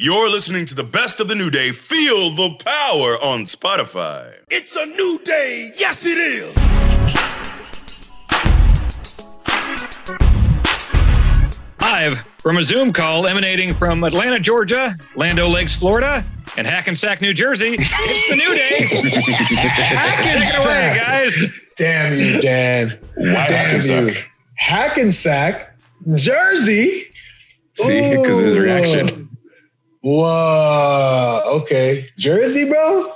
You're listening to the best of the new day. Feel the power on Spotify. It's a new day. Yes, it is. Live from a Zoom call emanating from Atlanta, Georgia, Land O' Lakes, Florida, and Hackensack, New Jersey. It's the new day. Take it away, guys. Damn you, Dan. Why Damn you. Hackensack? Hackensack, Jersey. See, because his reaction. Whoa. Okay. Jersey, bro?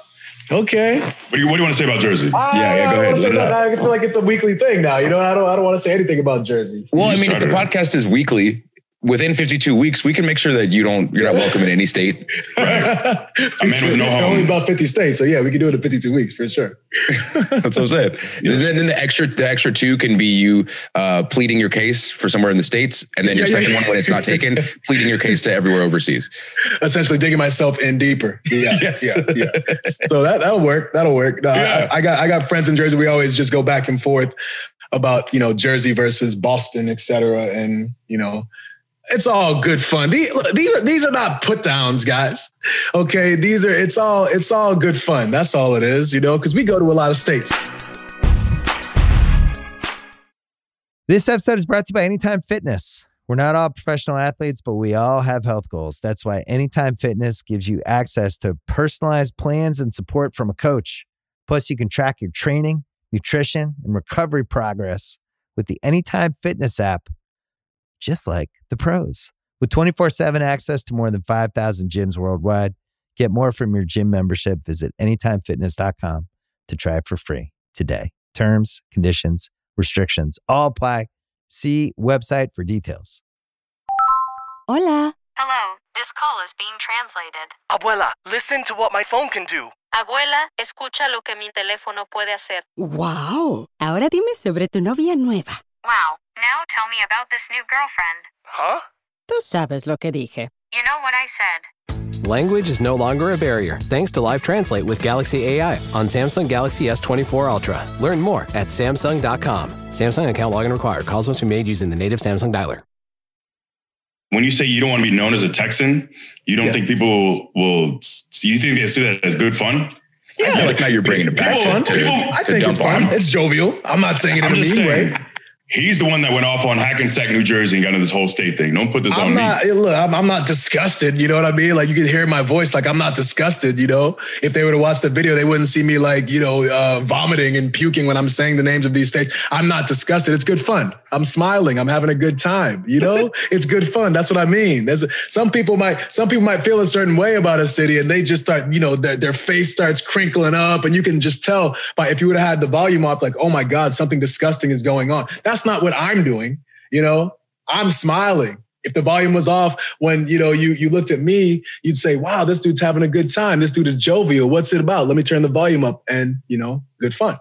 Okay. What do you What do you want to say about Jersey? I, yeah, yeah. Go wanna ahead. say Let that. I feel like it's a weekly thing now. You know, I don't I don't want to say anything about Jersey. Well, I You mean, if the podcast is weekly, within 52 weeks, we can make sure that you don't you're not welcome in any state. Right. A man with no It's Only about 50 states. So yeah, we can do it in 52 weeks for sure. That's what I'm saying. And then, then the extra the extra two can be you uh, pleading your case for somewhere in the states, and then your Yeah, yeah, second yeah. one when it's not taken, pleading your case to everywhere overseas. Essentially digging myself in deeper. Yeah. Yes. Yeah. Yeah. So that that'll work. That'll work. No, I- I, got I got friends in Jersey. We always just go back and forth about, you know, Jersey versus Boston, et cetera. And, you know, it's all good fun. These, are these are not put downs, guys. Okay, these are it's all it's all good fun. That's all it is, you know, because we go to a lot of states. This episode is brought to you by Anytime Fitness. We're not all professional athletes, but we all have health goals. That's why Anytime Fitness gives you access to personalized plans and support from a coach. Plus, you can track your training, nutrition, and recovery progress with the Anytime Fitness app, just like the pros. With 24 7 access to more than 5,000 gyms worldwide, get more from your gym membership. Visit AnytimeFitness.com to try it for free today. Terms, conditions, restrictions all apply. See website for details. Hola. Hello, this call is being translated. Abuela, listen to what my phone can do. Abuela, escucha lo que mi teléfono puede hacer. Wow. Ahora dime sobre tu novia nueva. Wow, now tell me about this new girlfriend. Huh? Tú sabes lo que dije. You know what I said. Language is no longer a barrier thanks to Live Translate with Galaxy AI on Samsung Galaxy S24 Ultra. Learn more at Samsung.com. Samsung account login required. Calls must be made using the native Samsung dialer. When you say you don't want to be known as a Texan, you don't Yeah. think people will see you think they see that as good fun? I feel like now you're bringing it back People- to, to, I think it's dump on. fun. It's jovial. I'm not saying it in I'm a mean saying. way. He's the one that went off on Hackensack, New Jersey, and got into this whole state thing. Don't put this I'm on not me. look. I'm, I'm not disgusted. You know what I mean? Like you can hear my voice. Like I'm not disgusted. You know, if they were to watch the video, they wouldn't see me like you know uh, vomiting and puking when I'm saying the names of these states. I'm not disgusted. It's good fun. I'm smiling. I'm having a good time. You know, it's good fun. That's what I mean. There's some people might some people might feel a certain way about a city, and they just start you know their their face starts crinkling up, and you can just tell by if you would have had the volume up, like oh my god, something disgusting is going on. That's not what I'm doing. You know, I'm smiling. If the volume was off when you know you you looked at me, you'd say, "Wow, this dude's having a good time. This dude is jovial. What's it about? Let me turn the volume up." And you know, good fun.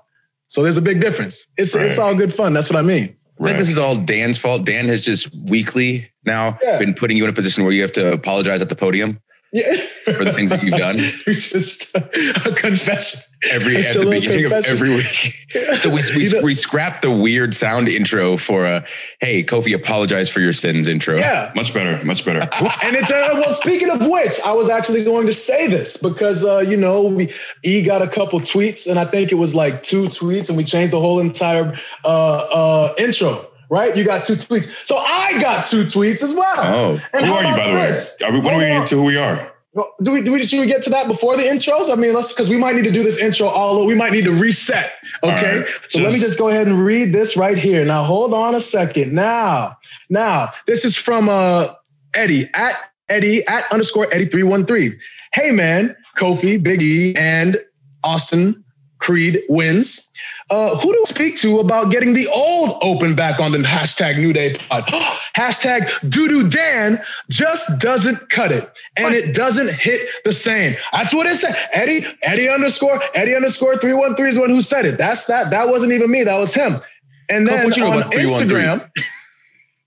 So there's a big difference. It's it's all good fun. That's what I mean. I think this is all Dan's fault. Dan has just weekly now Yeah. been putting you in a position where you have to apologize at the podium Yeah. for the things that you've done just a confession. every It's at the little beginning of every week. So we we, You know- we scrapped the weird sound intro for a hey Kofi apologize for your sins intro. Yeah. Much better, much better. and it's uh, well. Speaking of which, I was actually going to say this because uh, you know we E got a couple tweets, and I think it was like two tweets, and we changed the whole entire uh, uh, intro. Right, you got two tweets, so I got two tweets as well. Oh. And who are you, by the way? this? Are we, when are we on. to who we are? Well, Do we, do we should we get to that before the intros? I mean, let's because we might need to do this intro all over. We might need to reset. Okay. right, so let me just- just go ahead and read this right here. Now hold on a second. Now, now this is from uh Eddie at Eddie at underscore Eddie three one three. Hey man, Kofi, Big E, and Austin Creed wins. Uh, who do I speak to about getting the old open back on the hashtag New Day pod? hashtag Doodoo Dan just doesn't cut it. And it doesn't hit the same. That's what it said. Eddie, Eddie underscore, Eddie underscore 313 is the one who said it. That's that. That wasn't even me. That was him. And then know on 313? Instagram,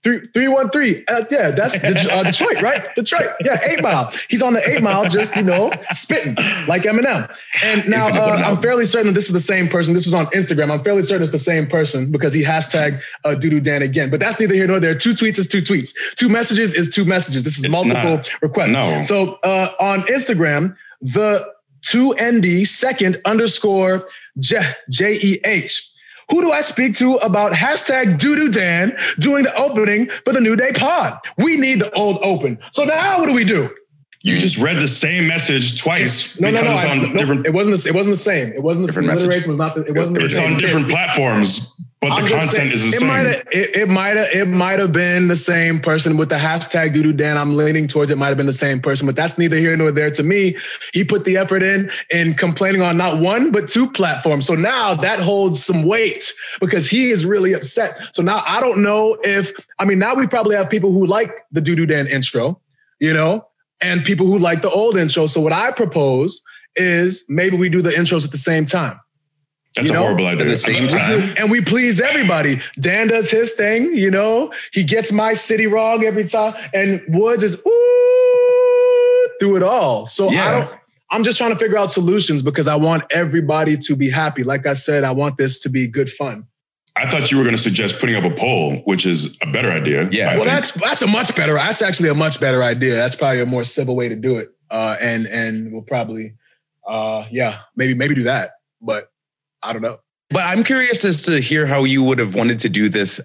Three three one three. Uh, yeah, that's uh, Detroit, right? Detroit. Yeah, Eight Mile. He's on the Eight Mile, just you know, spitting like Eminem. And now uh, I'm fairly certain this is the same person. This was on Instagram. I'm fairly certain it's the same person because he hashtagged uh, Doodoo Dan again. But that's neither here nor there. Two tweets is two tweets. Two messages is two messages. This is It's multiple not. requests. No. So uh, on Instagram, the two ND second underscore J J E H. Who do I speak to about hashtag Doodoo Dan doing the opening for the New Day pod? We need the old open. So now what do we do? You just read the same message twice No, no, because no. it's I- on no, different. It wasn't. The, it wasn't the same. It wasn't the same. Different Alliteration message. was not. The, it wasn't the It's same. on different platforms, but the I'm just content saying, is the it same. Might have, it, it might have it might have been the same person with the hashtag doodoo Dan. I'm leaning towards it might have been the same person, but that's neither here nor there to me. He put the effort in in complaining on not one but two platforms. So now that holds some weight because he is really upset. So now I don't know if I mean now we probably have people who like the doodoo Dan intro, you know, and people who like the old intro. So what I propose is maybe we do the intros at the same time. That's you a know, horrible idea. at the same uh, time? and we please everybody. Dan does his thing, you know. He gets my city wrong every time, and Woods is ooh through it all. So I don't. I'm just trying to figure out solutions because I want everybody to be happy. Like I said, I want this to be good fun. I thought you were going to suggest putting up a poll, which is a better idea. Yeah. I Well, think. that's that's a much better. That's actually a much better idea. That's probably a more civil way to do it. Uh, and and we'll probably, uh, yeah, maybe maybe do that. But I don't know. But I'm curious as to hear how you would have wanted to do this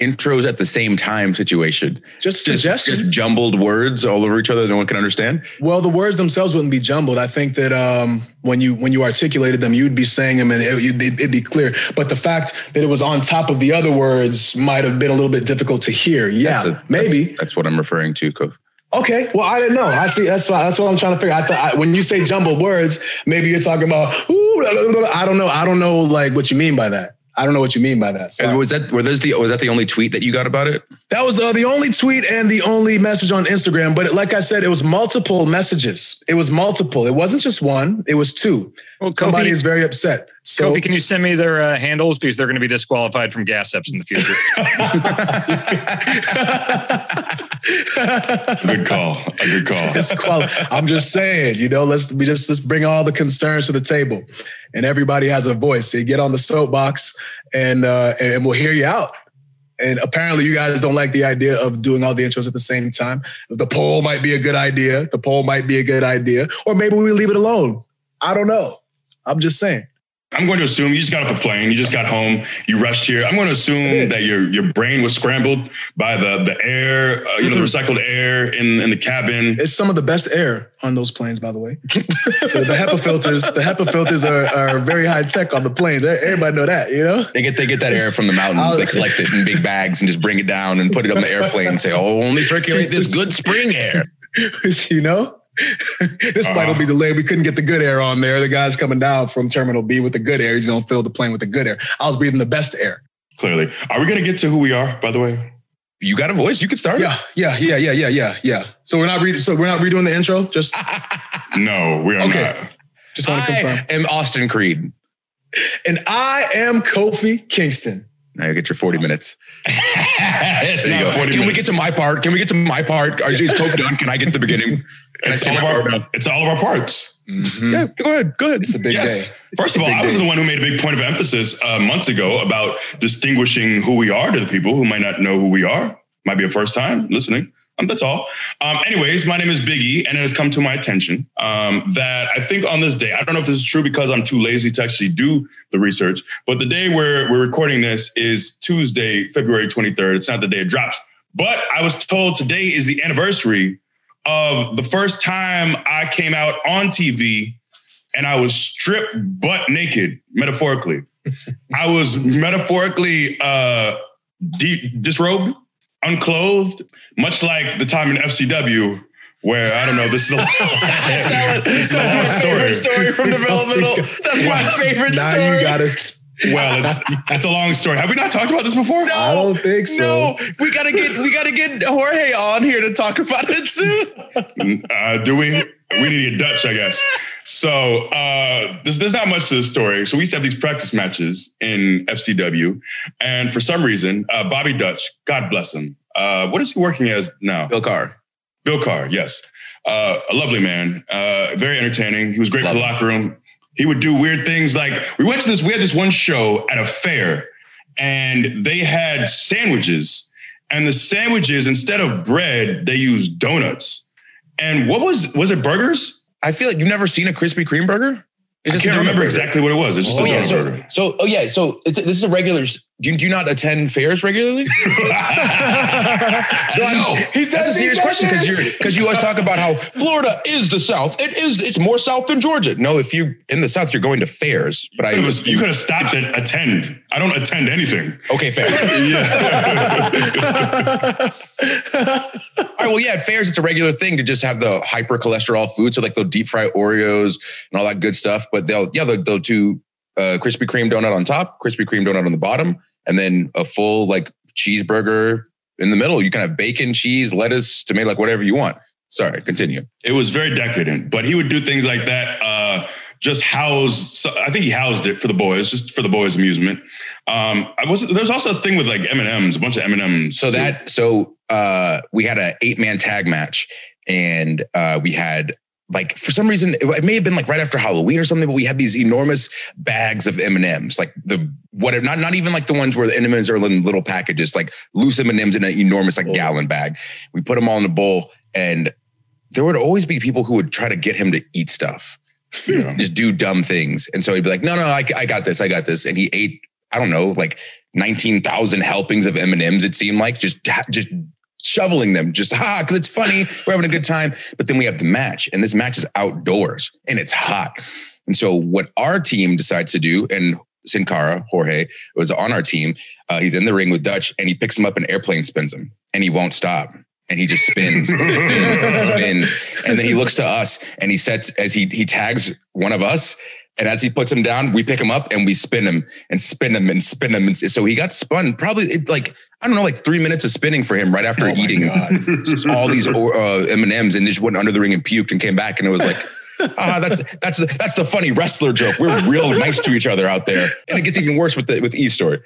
intros at the same time situation. Just Just, suggestion. just jumbled words all over each other that no one can understand. Well, the words themselves wouldn't be jumbled. I think that um, when you when you articulated them, you'd be saying them and it, you'd, it'd be clear. But the fact that it was on top of the other words might have been a little bit difficult to hear. Yeah, That's a- maybe. That's, that's what I'm referring to, Kof. Okay. Well, I didn't know. I see. That's why. That's what I'm trying to figure. I thought I, when you say jumbled words, maybe you're talking about. Ooh, blah, blah, blah. I don't know. I don't know like what you mean by that. I don't know what you mean by that. And was that were those the was that the only tweet that you got about it? that was uh, the only tweet and the only message on Instagram. But like I said, it was multiple messages. It was multiple. It wasn't just one. It was two. Well, Somebody Kofi- is very upset. So Kofi, can you send me their uh, handles because they're going to be disqualified from gas ups in the future? good call. A good call. It's quali- I'm just saying, you know, let's we just let's bring all the concerns to the table, and everybody has a voice. So you get on the soapbox, and uh, and we'll hear you out. And apparently, you guys don't like the idea of doing all the intros at the same time. The poll might be a good idea. The poll might be a good idea, or maybe we leave it alone. I don't know. I'm just saying. I'm going to assume you just got off the plane. You just got home. You rushed here. I'm going to assume that your your brain was scrambled by the the air, uh, you know, the recycled air in in the cabin. It's some of the best air on those planes, by the way. the, the HEPA filters, the HEPA filters are, are very high tech on the planes. Everybody know that, you know. They get they get that air from the mountains. They collect it in big bags and just bring it down and put it on the airplane and say, "Oh, only circulate this good spring air." you know. this flight will be uh-huh. delayed. We couldn't get the good air on there. The guy's coming down from Terminal B with the good air. He's going to fill the plane with the good air. I was breathing the best air. Clearly, are we going to get to who we are? By the way, You got a voice. You can start. Yeah, yeah, yeah, yeah, yeah, yeah, yeah. So we're not re- so we're not redoing the intro. Just no, we are Okay. not. just want to confirm. I am Austin Creed. And I am Kofi Kingston. Now you get your 40 minutes. it's There you go. 40 Can we get to my part? Can we get to my part? Is is Kofi done? Can I get the beginning? Can It's say all, of our, now? it's all of our parts. Yeah, go ahead. Go ahead. It's a big yes. day. First of all, I was day. the one who made a big point of emphasis uh, months ago about distinguishing who we are to the people who might not know who we are. Might be a first time listening. Um, that's all. Um, anyways, my name is Biggie, and it has come to my attention um, that I think on this day, I don't know if this is true because I'm too lazy to actually do the research, but the day where we're recording this is Tuesday, February 23rd. It's not the day it drops. But I was told today is the anniversary of the first time I came out on TV and I was stripped butt naked, metaphorically. I was metaphorically uh, de- disrobed, unclothed, much like the time in FCW where I don't know. This is a, this is a long story. story from developmental. That's my favorite now story. you got us. Well, it's it's a long story. Have we not talked about this before? I don't think so. No, we gotta get we gotta get Jorge on here to talk about it soon. Uh, do we? We need to get Dutch, I guess. So uh, there's, there's not much to the story. So we used to have these practice matches in FCW, and for some reason, uh, Bobby Dutch, God bless him, Uh, what is he working as now? Bill Carr. Bill Carr, yes. Uh, a lovely man, uh, very entertaining. He was great Love for the him. locker room. He would do weird things like we went to this, we had this one show at a fair and they had sandwiches. And the sandwiches, instead of bread, they used donuts. And what was, was it burgers? I feel like you've never seen a Krispy Kreme burger. I a can't remember burger. exactly what it was. It's just Oh a yeah, donut so, burger. so oh yeah, so it's, this is a regular. Do you, do you not attend fairs regularly? no, He's that's a serious question because you're because you always talk about how Florida is the South. It is. It's more South than Georgia. No, if you're in the South, you're going to fairs. But I was- you could have stopped at attend. I don't attend anything. okay, fair. Yeah. All right, well, yeah, at fairs, it's a regular thing to just have the hyper cholesterol food. So, like, they'll deep fry Oreos and all that good stuff. But they'll, yeah, they'll, they'll do uh, Krispy Kreme donut on top, Krispy Kreme donut on the bottom, and then a full, like, cheeseburger in the middle. You can have bacon, cheese, lettuce, tomato, like, whatever you want. Sorry, continue. It was very decadent, but he would do things like that. Uh, just house. So I think he housed it for the boys, just for the boys' amusement. Um, I was there's also a thing with like M and M's, a bunch of M and M's. So that so uh we had a eight man tag match and uh we had like for some reason it, may have been like right after Halloween or something, but we had these enormous bags of M and M's, like the whatever, not not even like the ones where the M and M's are in little packages, like loose M and M's in an enormous like gallon bag. We put them all in a bowl, and there would always be people who would try to get him to eat stuff, just do dumb things, and so he'd be like, "No, no, I, I got this, I got this," and he ate. I don't know, like 19,000 helpings of M&Ms, it seemed like, just, just shoveling them, just ha, because it's funny. We're having a good time. But then we have the match, and this match is outdoors and it's hot. And so, what our team decides to do, and Sin Cara, Jorge, was on our team, uh, he's in the ring with Dutch, and he picks him up an airplane, spins him, and he won't stop. And he just spins, spins, spins. And then he looks to us and he sets as he he tags one of us. And as he puts him down, we pick him up and we spin him and spin him and spin him. And so he got spun probably it, like, I don't know, like three minutes of spinning for him right after Oh eating all these uh, M&Ms and just went under the ring and puked and came back. And it was like, ah, that's, that's, the, that's the funny wrestler joke. We're real nice to each other out there. And it gets even worse with the, with E story.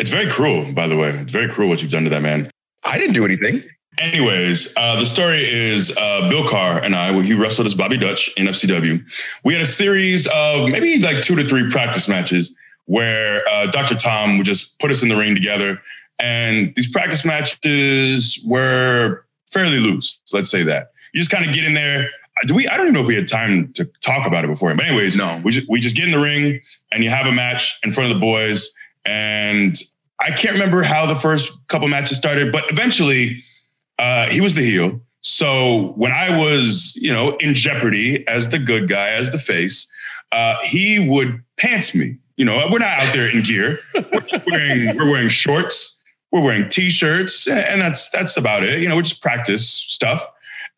it's very cruel, by the way. It's very cruel what you've done to that man. I didn't do anything. Anyways, uh, the story is uh, Bill Carr and I, well, he wrestled as Bobby Dutch in FCW. We had a series of maybe like two to three practice matches where uh, Dr. Tom would just put us in the ring together. And these practice matches were fairly loose, let's say that. You just kind of get in there. Do we? I don't even know if we had time to talk about it before. But anyways, No. we just we just get in the ring and you have a match in front of the boys. And I can't remember how the first couple matches started, but eventually uh, he was the heel. So when I was, you know, in jeopardy as the good guy, as the face, uh, he would pants me. You know, we're not out there in gear. We're wearing, we're wearing shorts, we're wearing t-shirts, and that's that's about it. You know, we just practice stuff.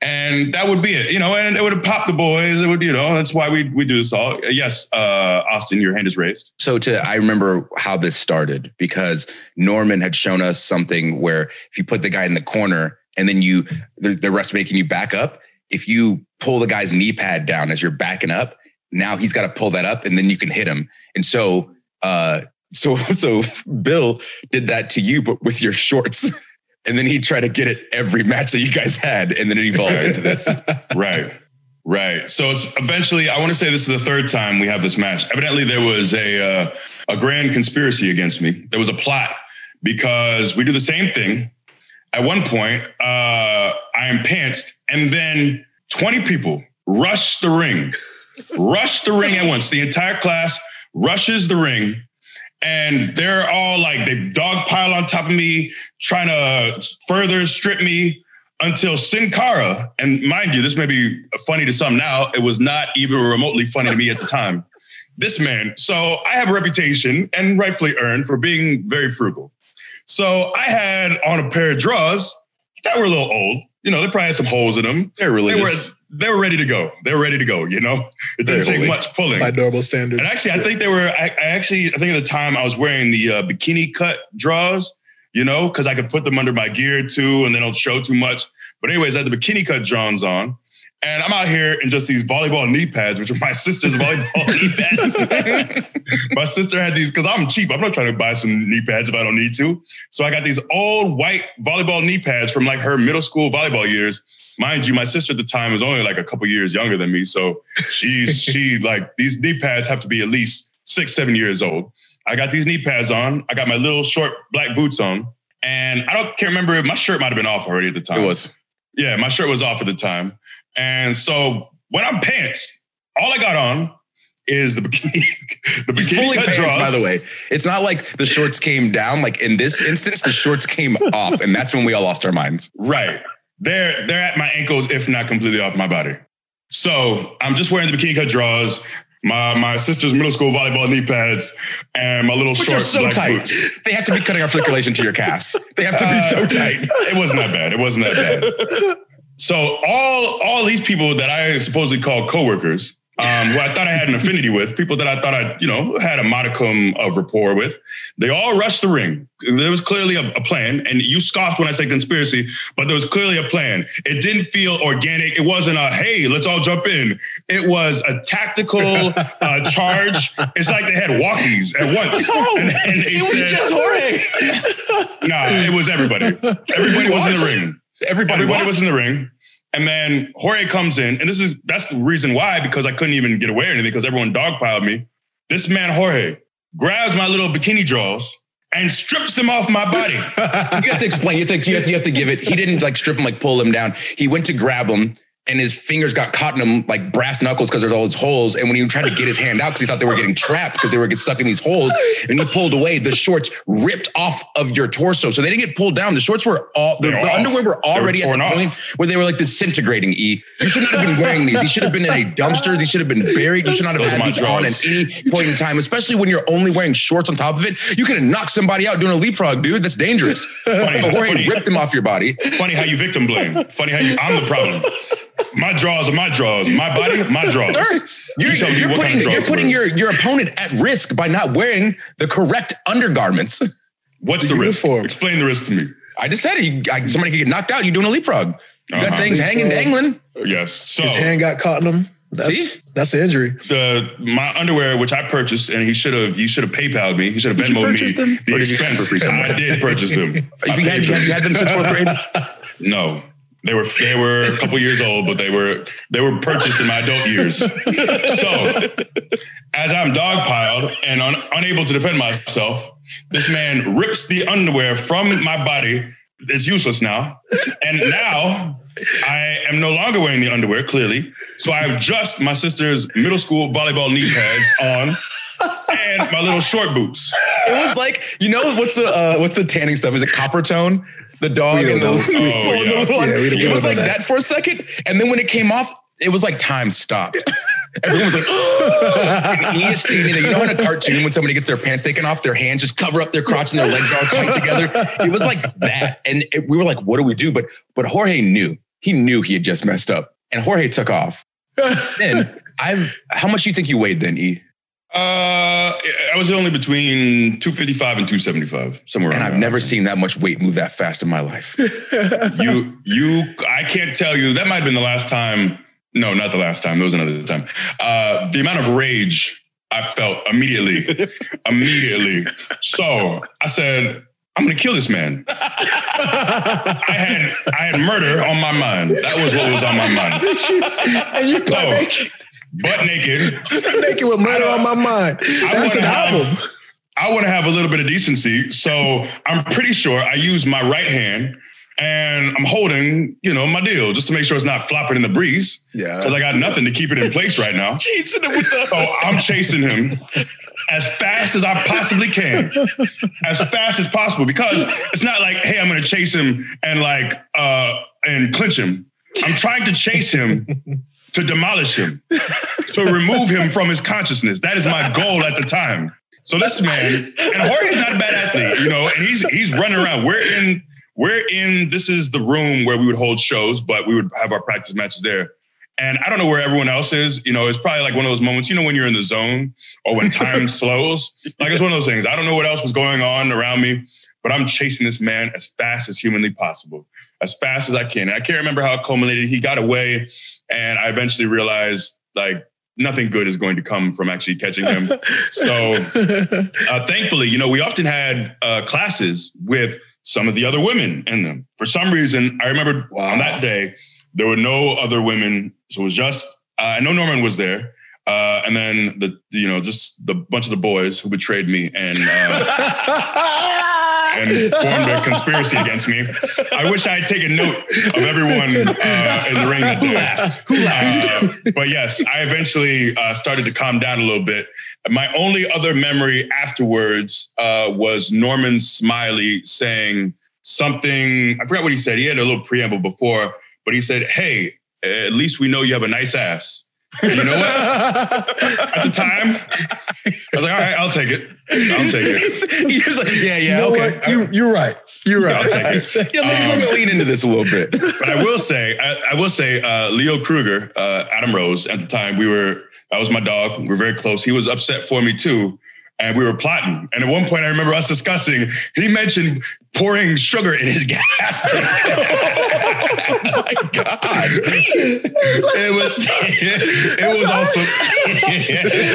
And that would be it, you know, and it would pop the boys. It would, you know, that's why we we do this all. Yes, uh, Austin, your hand is raised. So to I remember how this started because Norman had shown us something where if you put the guy in the corner and then you the, the rest making you back up, if you pull the guy's knee pad down as you're backing up, now he's got to pull that up and then you can hit him. And so uh so so Bill did that to you but with your shorts. And then he tried to get it every match that you guys had, and then it evolved into this. right right so it's eventually i want to say this is the third time we have this match evidently there was a uh, a grand conspiracy against me there was a plot because we do the same thing at one point uh, i am pantsed and then 20 people rush the ring rush the ring at once the entire class rushes the ring and they're all like they dog pile on top of me trying to further strip me until Sin Cara, and mind you, this may be funny to some now. It was not even remotely funny to me at the time. This man, so I have a reputation and rightfully earned for being very frugal. So I had on a pair of drawers that were a little old. You know, they probably had some holes in them. They're They were they were ready to go. They were ready to go. You know, it didn't Very take holy. much pulling. by normal standards. And actually, I think they were. I, I actually, I think at the time I was wearing the uh, bikini cut draws, you know, because I could put them under my gear too, and they don't show too much. But anyways, I had the bikini cut drawers on, And I'm out here in just these volleyball knee pads, which are my sister's volleyball knee pads. my sister had these because I'm cheap. I'm not trying to buy some knee pads if I don't need to. So I got these old white volleyball knee pads from like her middle school volleyball years. Mind you, my sister at the time was only like a couple years younger than me. So she's she like these knee pads have to be at least six, seven years old. I got these knee pads on. I got my little short black boots on. And I don't can't remember if my shirt might have been off already at the time. It was. Yeah, my shirt was off at the time. And so when I'm pants, all I got on is the bikini. the bikini fully cut pants, draws. by the way. It's not like the shorts came down. Like in this instance, the shorts came off, and that's when we all lost our minds. Right. They're they're at my ankles, if not completely off my body. So I'm just wearing the bikini cut draws, my my sister's middle school volleyball knee pads, and my little Which short are so black tight. boots. They have to be cutting off circulation to your calves. They have to be so Uh, tight. It wasn't that bad. It wasn't that bad. So all all these people that I supposedly call coworkers, um, who I thought I had an affinity with, people that I thought I, you know, had a modicum of rapport with, they all rushed the ring. There was clearly a, a plan, and you scoffed when I said conspiracy, but there was clearly a plan. It didn't feel organic. It wasn't a hey, let's all jump in. It was a tactical uh, charge. It's like they had walkies at once. and, and they it was said- just Jorge. Nah, it was everybody. Everybody was in the ring. Everybody, Everybody was in the ring. And then Jorge comes in, and this is that's the reason why, because I couldn't even get away or anything, because everyone dogpiled me. This man, Jorge, grabs my little bikini draws and strips them off my body. you have to explain. You have to, you have, you have to give it. He didn't like strip him, like pull him down. He went to grab him, and his fingers got caught in him like brass knuckles because there's all these holes. And when he tried to get his hand out because he thought they were getting trapped because they were getting stuck in these holes, and he pulled away, the shorts ripped off of your torso. So they didn't get pulled down. The shorts were all the, the underwear were They were already at the off. point where they were like disintegrating. E, you should not have been wearing these. These should have been in a dumpster. These should have been buried. You should not have Those had these on at any point in time, especially when you're only wearing shorts on top of it. You could have knocked somebody out doing a leapfrog, dude. That's dangerous. Funny, But Jorge funny. ripped them off your body. Funny how you victim blame. Funny how you I'm the problem. My draws are my draws. My body, my draws. You're, You you're what kind putting, of draws you're putting your, your opponent at risk by not wearing the correct undergarments. What's the, risk? Explain the risk to me. I just said it. You, I, somebody could get knocked out. You're doing a leapfrog. You got Uh-huh. things hanging, dangling. Yes. So His hand got caught in him. That's, See? that's an injury. the my underwear, which I purchased, and he should have he should have PayPal'd me. He should have Did you Venmoed me them? the Or did you get them expense. for free somewhere? I did purchase them. I Have you, had, have you had them since fourth grade? No. They were they were a couple years old, but they were they were purchased in my adult years. So as I'm dogpiled and un, unable to defend myself, this man rips the underwear from my body. It's useless now. And now I am no longer wearing the underwear, clearly. So I have just my sister's middle school volleyball knee pads on and my little short boots. It was like, you know, what's the uh, what's the tanning stuff? Is it Coppertone? The dog and the, Oh, yeah. little one. Yeah, it was like that. that. for a second, and then when it came off, it was like time stopped. Everyone was like, and he is standing there. You know, in a cartoon, when somebody gets their pants taken off, their hands just cover up their crotch and their legs are all tight together. It was like that, and it- we were like, "What do we do?" But but Jorge knew. He knew he had just messed up, and Jorge took off. then I've. How much do you think you weighed then, E? Uh, I was only between 255 and 275, somewhere around. And I've never seen that much weight move that fast in my life. you you I can't tell you that might have been the last time. No, not the last time. There was another time. Uh, the amount of rage I felt immediately, immediately. So I said, I'm gonna kill this man. I had I had murder on my mind. That was what was on my mind. and you So, butt naked. naked with murder on my mind. I That's an have- album. I want to have a little bit of decency. So I'm pretty sure I use my right hand and I'm holding, you know, my deal just to make sure it's not flopping in the breeze. Yeah. Because I got nothing to keep it in place right now. Chasing him with the. So I'm chasing him as fast as I possibly can, as fast as possible. Because it's not like, hey, I'm going to chase him and like, uh, and clinch him. I'm trying to chase him to demolish him, to remove him from his consciousness. That is my goal at the time. So this man, and Jorge's not a bad athlete, you know, and he's he's running around. We're in, we're in, this is the room where we would hold shows, but we would have our practice matches there. And I don't know where everyone else is. You know, it's probably like one of those moments, you know, when you're in the zone or when time slows. Like it's one of those things. I don't know what else was going on around me, but I'm chasing this man as fast as humanly possible, as fast as I can. And I can't remember how it culminated. He got away, and I eventually realized like nothing good is going to come from actually catching him. so uh, thankfully, you know, we often had uh, classes with some of the other women in them. For some reason, I remember on that day, there were no other women. So it was just, uh, I know Norman was there. Uh, and then the, you know, just the bunch of the boys who betrayed me and, uh, and formed a conspiracy against me. I wish I had taken note of everyone uh, in the ring that day. Who laughed? Uh, but yes, I eventually uh, started to calm down a little bit. My only other memory afterwards uh, was Norman Smiley saying something. I forgot what he said. He had a little preamble before, but he said, "Hey, at least we know you have a nice ass." You know what? At the time, I was like, all right, I'll take it. I'll take it. He was like, yeah, yeah, You know okay. what? You, you're right. You're right. I'll take it. Yeah, let, me- let me lean into this a little bit. But I will say, I, I will say, uh, Leo Kruger, uh, Adam Rose, at the time, we were, that was my dog. We were very close. He was upset for me too. And we were plotting. And at one point, I remember us discussing, he mentioned pouring sugar in his gas tank. oh my God. it was, it was awesome.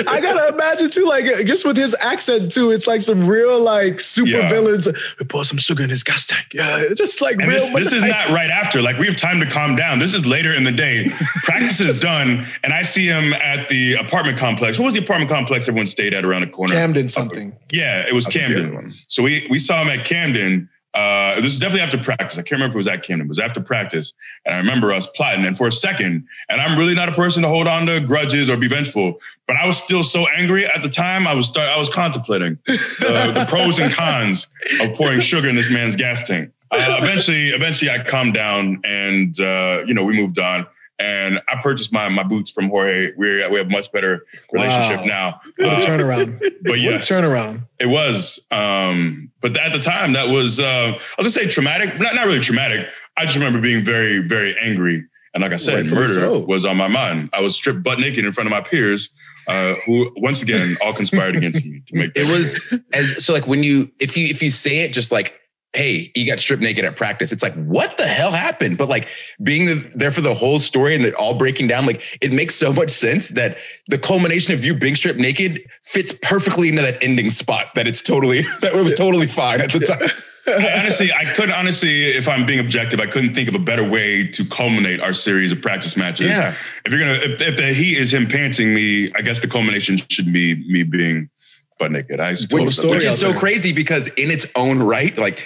I gotta imagine too, like just with his accent too, it's like some real like super Yeah. villains. We pour some sugar in his gas tank. Yeah, it's just like And real. this, this is not right after. Like we have time to calm down. This is later in the day. Practice is done, and I see him at the apartment complex. What was the apartment complex everyone stayed at around the corner? Camden something. Yeah, it was That's Camden. So we we saw him at Camden. Uh, this is definitely after practice. I can't remember if it was at Camden. It was after practice, and I remember us plotting. And for a second, and I'm really not a person to hold on to grudges or be vengeful, but I was still so angry at the time. I was start, I was contemplating the, the pros and cons of pouring sugar in this man's gas tank. Uh, eventually, eventually, I calmed down, and uh, you know, we moved on. And I purchased my my boots from Jorge. We we have a much better relationship Wow. now. What a Uh, turnaround. but What a turnaround. it was. Um, but at the time, that was, uh, I was gonna say traumatic, not, not really traumatic. I just remember being very, very angry. And like I said, Rightfully murder so. was on my mind. I was stripped butt naked in front of my peers, uh, who once again all conspired against me to make It was as so like when you if you if you say it just like hey you got stripped naked at practice it's like what the hell happened but like being the, there for the whole story and it all breaking down like it makes so much sense that the culmination of you being stripped naked fits perfectly into that ending spot that it's totally that it was totally fine at the time I honestly, I couldn't honestly, if I'm being objective, I couldn't think of a better way to culminate our series of practice matches. Yeah. If you're gonna, if, if the heat is him panting me, I guess the culmination should be me being butt naked. I suppose. story which is so there. crazy because in its own right like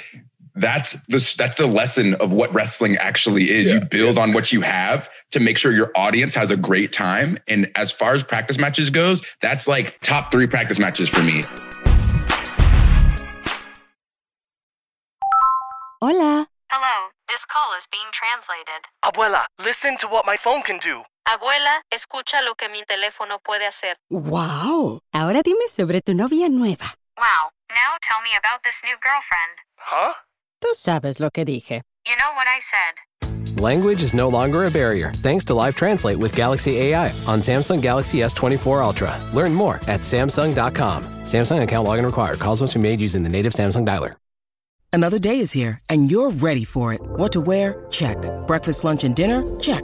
that's the that's the lesson of what wrestling actually is. Yeah. You build on what you have to make sure your audience has a great time. And as far as practice matches goes, that's like top three practice matches for me. Hola. Hello, this call is being translated. Abuela, listen to what my phone can do. Abuela, escucha lo que mi teléfono puede hacer. Wow. Ahora dime sobre tu novia nueva. Wow, now tell me about this new girlfriend. Huh? Tú sabes lo que dije. You know what I said. Language is no longer a barrier thanks to Live Translate with Galaxy AI on Samsung Galaxy S24 Ultra. Learn more at Samsung.com. Samsung account login required. Calls must be made using the native Samsung dialer. Another day is here, and you're ready for it. What to wear? Check. Breakfast, lunch, and dinner? Check.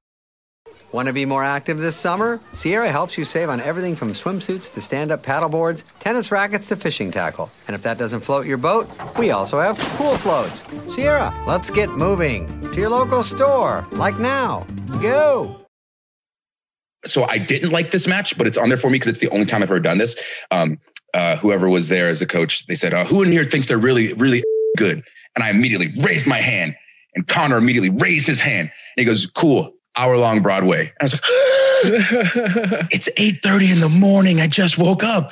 Want to be more active this summer? Sierra helps you save on everything from swimsuits to stand up paddleboards, tennis rackets to fishing tackle. And if that doesn't float your boat, we also have pool floats. Sierra, let's get moving to your local store, like now. Go! so I didn't like this match, but it's on there for me because it's the only time I've ever done this. Um, uh, whoever was there as a coach, they said, uh, "Who in here thinks they're really, really good?" And I immediately raised my hand, and Connor immediately raised his hand. And he goes, "Cool, hour long Broadway." And I was like, "It's eight thirty in the morning. I just woke up."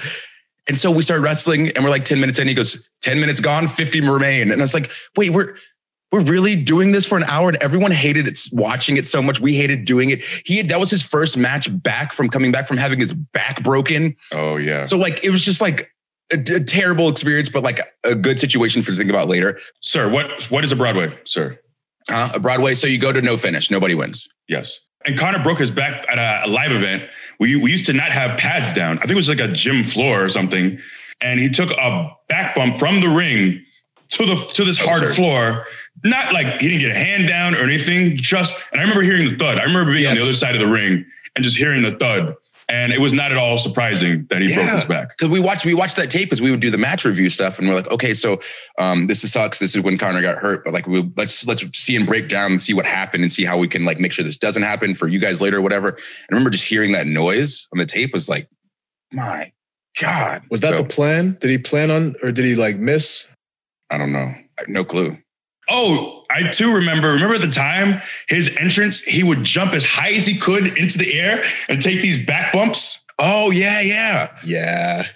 And so we started wrestling and we're like 10 minutes in. He goes, 10 minutes gone, 50 remain. And I was like, wait, we're we're really doing this for an hour and everyone hated it watching it so much. We hated doing it. He had, that was his first match back from coming back from having his back broken. Oh yeah. So like it was just like a, a terrible experience, but like a good situation for to think about later. Sir, what what is a Broadway, sir? Huh? A Broadway. So you go to no finish, nobody wins. Yes. And Connor broke his back at a, a live event. We we used to not have pads down. I think it was like a gym floor or something. And he took a back bump from the ring to the to this hard floor. Not like he didn't get a hand down or anything. Just and I remember hearing the thud. I remember being on the other side of the ring and just hearing the thud. And it was not at all surprising that he broke his back. Because we watched we watched that tape because we would do the match review stuff, and we're like, okay, so um, this is sucks. This is when Connor got hurt, but like we let's let's see and break down and see what happened and see how we can like make sure this doesn't happen for you guys later or whatever. I remember just hearing that noise on the tape was like, my God, Was that So- the plan? Did he plan on, or did he like miss? I don't know. No clue. Oh, I too remember. Remember at the time his entrance, he would jump as high as he could into the air and take these back bumps. Oh yeah, yeah, yeah.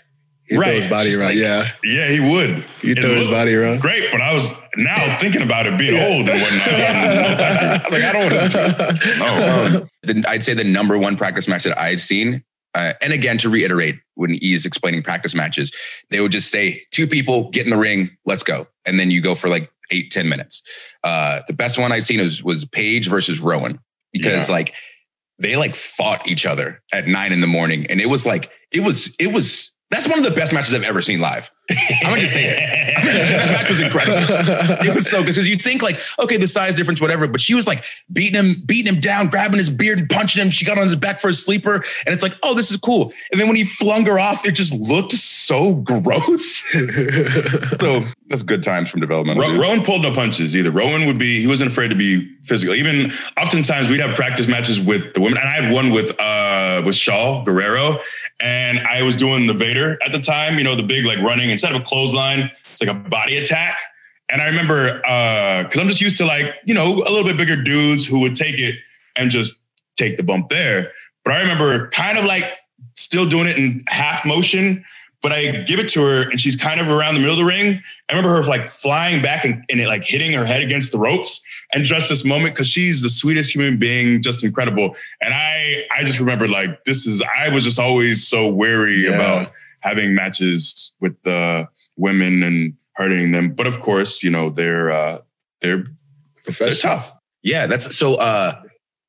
He'd throw his body Just around. like- yeah. Yeah, he would. He'd throw his body around. Great, but I was now thinking about it being old and whatnot. I was like, I don't want to. No. Um, I'd say the number one practice match that I had seen. Uh, and again, to reiterate, when E is explaining practice matches, they would just say, two people get in the ring, let's go. And then you go for like eight, 10 minutes. Uh, the best one I've seen was, was Paige versus Rowan because Yeah. like they like fought each other at nine in the morning. And it was like, it was, it was, that's one of the best matches I've ever seen live. I'm gonna just say it. I'm gonna just say that match was incredible. It was so good because you think like, okay, the size difference, whatever, but she was like beating him, beating him down, grabbing his beard and punching him. She got on his back for a sleeper, and it's like, oh, this is cool. And then when he flung her off, it just looked so gross. so that's good times from development. Ro- Rowan pulled no punches either. Rowan would be, he wasn't afraid to be physical. Even oftentimes we'd have practice matches with the women. And I had one with uh with Shaul Guerrero. And I was doing the Vader at the time, you know, the big like running instead of a clothesline, it's like a body attack. And I remember uh because I'm just used to like, you know, a little bit bigger dudes who would take it and just take the bump there. But I remember kind of like still doing it in half motion, but I give it to her and she's kind of around the middle of the ring. I remember her like flying back and, and it like hitting her head against the ropes. And just this moment, because she's the sweetest human being, just incredible. And I I just remember like this is I was just always so wary Yeah. about having matches with the women and hurting them. But of course, you know, they're uh they're they're tough. Yeah, that's so uh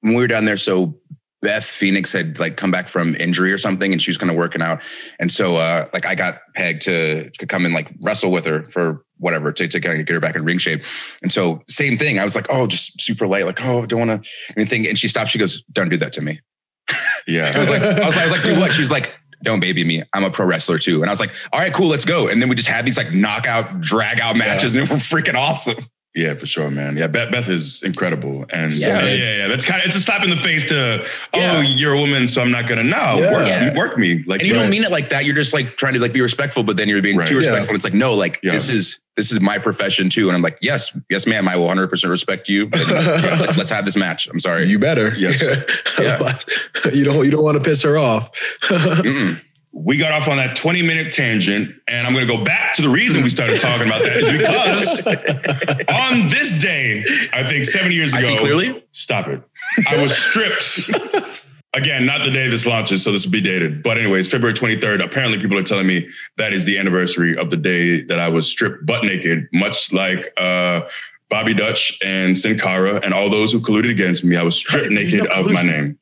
when we were down there, so Beth Phoenix had like come back from injury or something and she was kind of working out. And so uh like I got pegged to, to come and like wrestle with her for whatever to, to kind of get her back in ring shape. And so same thing. I was like, oh, just super light, like, oh, don't want to anything. And she stopped, she goes, Don't do that to me. Yeah. I was like, I was, I was like, do what? She's like, don't baby me. I'm a pro wrestler too. And I was like, all right, cool, let's go. And then we just had these like knockout, drag out matches, and they were freaking awesome. Yeah, for sure, man. Yeah, Beth, Beth is incredible, and Yeah. yeah, yeah, yeah. That's kind of it's a slap in the face to oh, Yeah. you're a woman, so I'm not gonna no Yeah. work Yeah. work me like and you right. don't mean it like that. You're just like trying to like be respectful, but then you're being Right. too Yeah. respectful. It's like, no, like Yeah. this is this is my profession too. And I'm like, yes, yes, ma'am, I will 100 percent respect you. But yes, let's have this match. I'm sorry. You better. Yes. Yeah. You don't. You don't want to piss her off. We got off on that 20 minute tangent, and I'm gonna go back to the reason we started talking about that is because on this day, I think seven years I ago, see clearly. Stop it. I was stripped. Again, not the day this launches, so this will be dated. But anyways, February 23rd. Apparently, people are telling me that is the anniversary of the day that I was stripped butt naked, much like uh, Bobby Dutch and Sin Cara and all those who colluded against me. I was stripped naked of my name.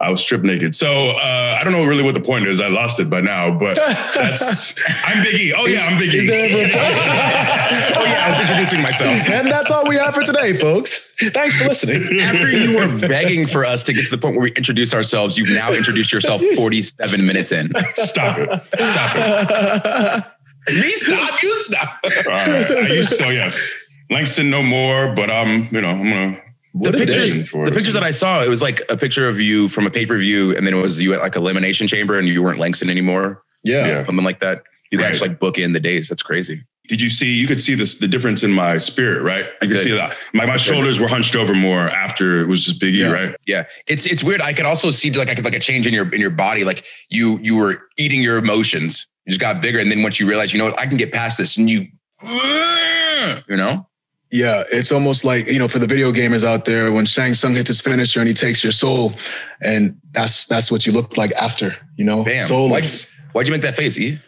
I was stripped naked. So uh, I don't know really what the point is. I lost it by now, but that's I'm Biggie. Oh yeah, I'm Biggie. Is there ever a point? oh yeah, I was introducing myself. and that's all we have for today, folks. Thanks for listening. After you were begging for us to get to the point where we introduce ourselves, you've now introduced yourself 47 minutes in. Stop it. Stop it. Me stop, you stop. All right. I used so yes. Langston no more, but I'm, um, you know, I'm gonna The pictures, for the pictures that I saw, it was like a picture of you from a pay per view, and then it was you at like elimination chamber, and you weren't Langston anymore, Yeah. Yeah. something like that. You Right. guys like book in the days. That's crazy. Did you see? You could see this the difference in my spirit, right? You could did. see that my my shoulders were hunched over more after it was just Big E, Yeah. right? Yeah, it's it's weird. I could also see like I could like a change in your in your body. Like you you were eating your emotions. You just got bigger, and then once you realize, you know, what, I can get past this, and you, you know, Yeah, it's almost like you know for the video gamers out there when Shang Tsung hits his finisher and he takes your soul, and that's that's what you look like after. You know, Bam. soulless. Why'd you make that face, E?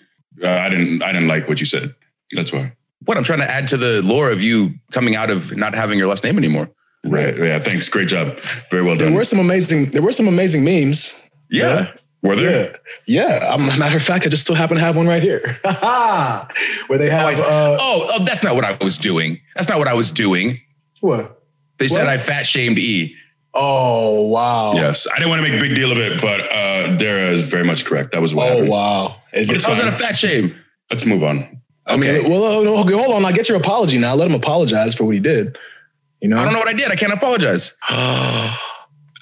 Uh, I didn't. I didn't like what you said. That's why. What I'm trying to add to the lore of you coming out of not having your last name anymore. Right. Yeah. Thanks. Great job. Very well done. There were some amazing. There were some amazing memes. Yeah. Were there? Yeah, yeah. Um, matter of fact, I just still happen to have one right here, where they have. uh, Oh, oh, that's not what I was doing. That's not what I was doing. what? They said I fat shamed E. Oh wow. Yes. I didn't want to make a big deal of it, but uh, Dara is very much correct. That was what Oh happened. wow. Is it? was that a fat shame? Let's move on. I mean, well, uh, no, okay, hold on. I get your apology now. Let him apologize for what he did. You know. I don't know what I did. I can't apologize.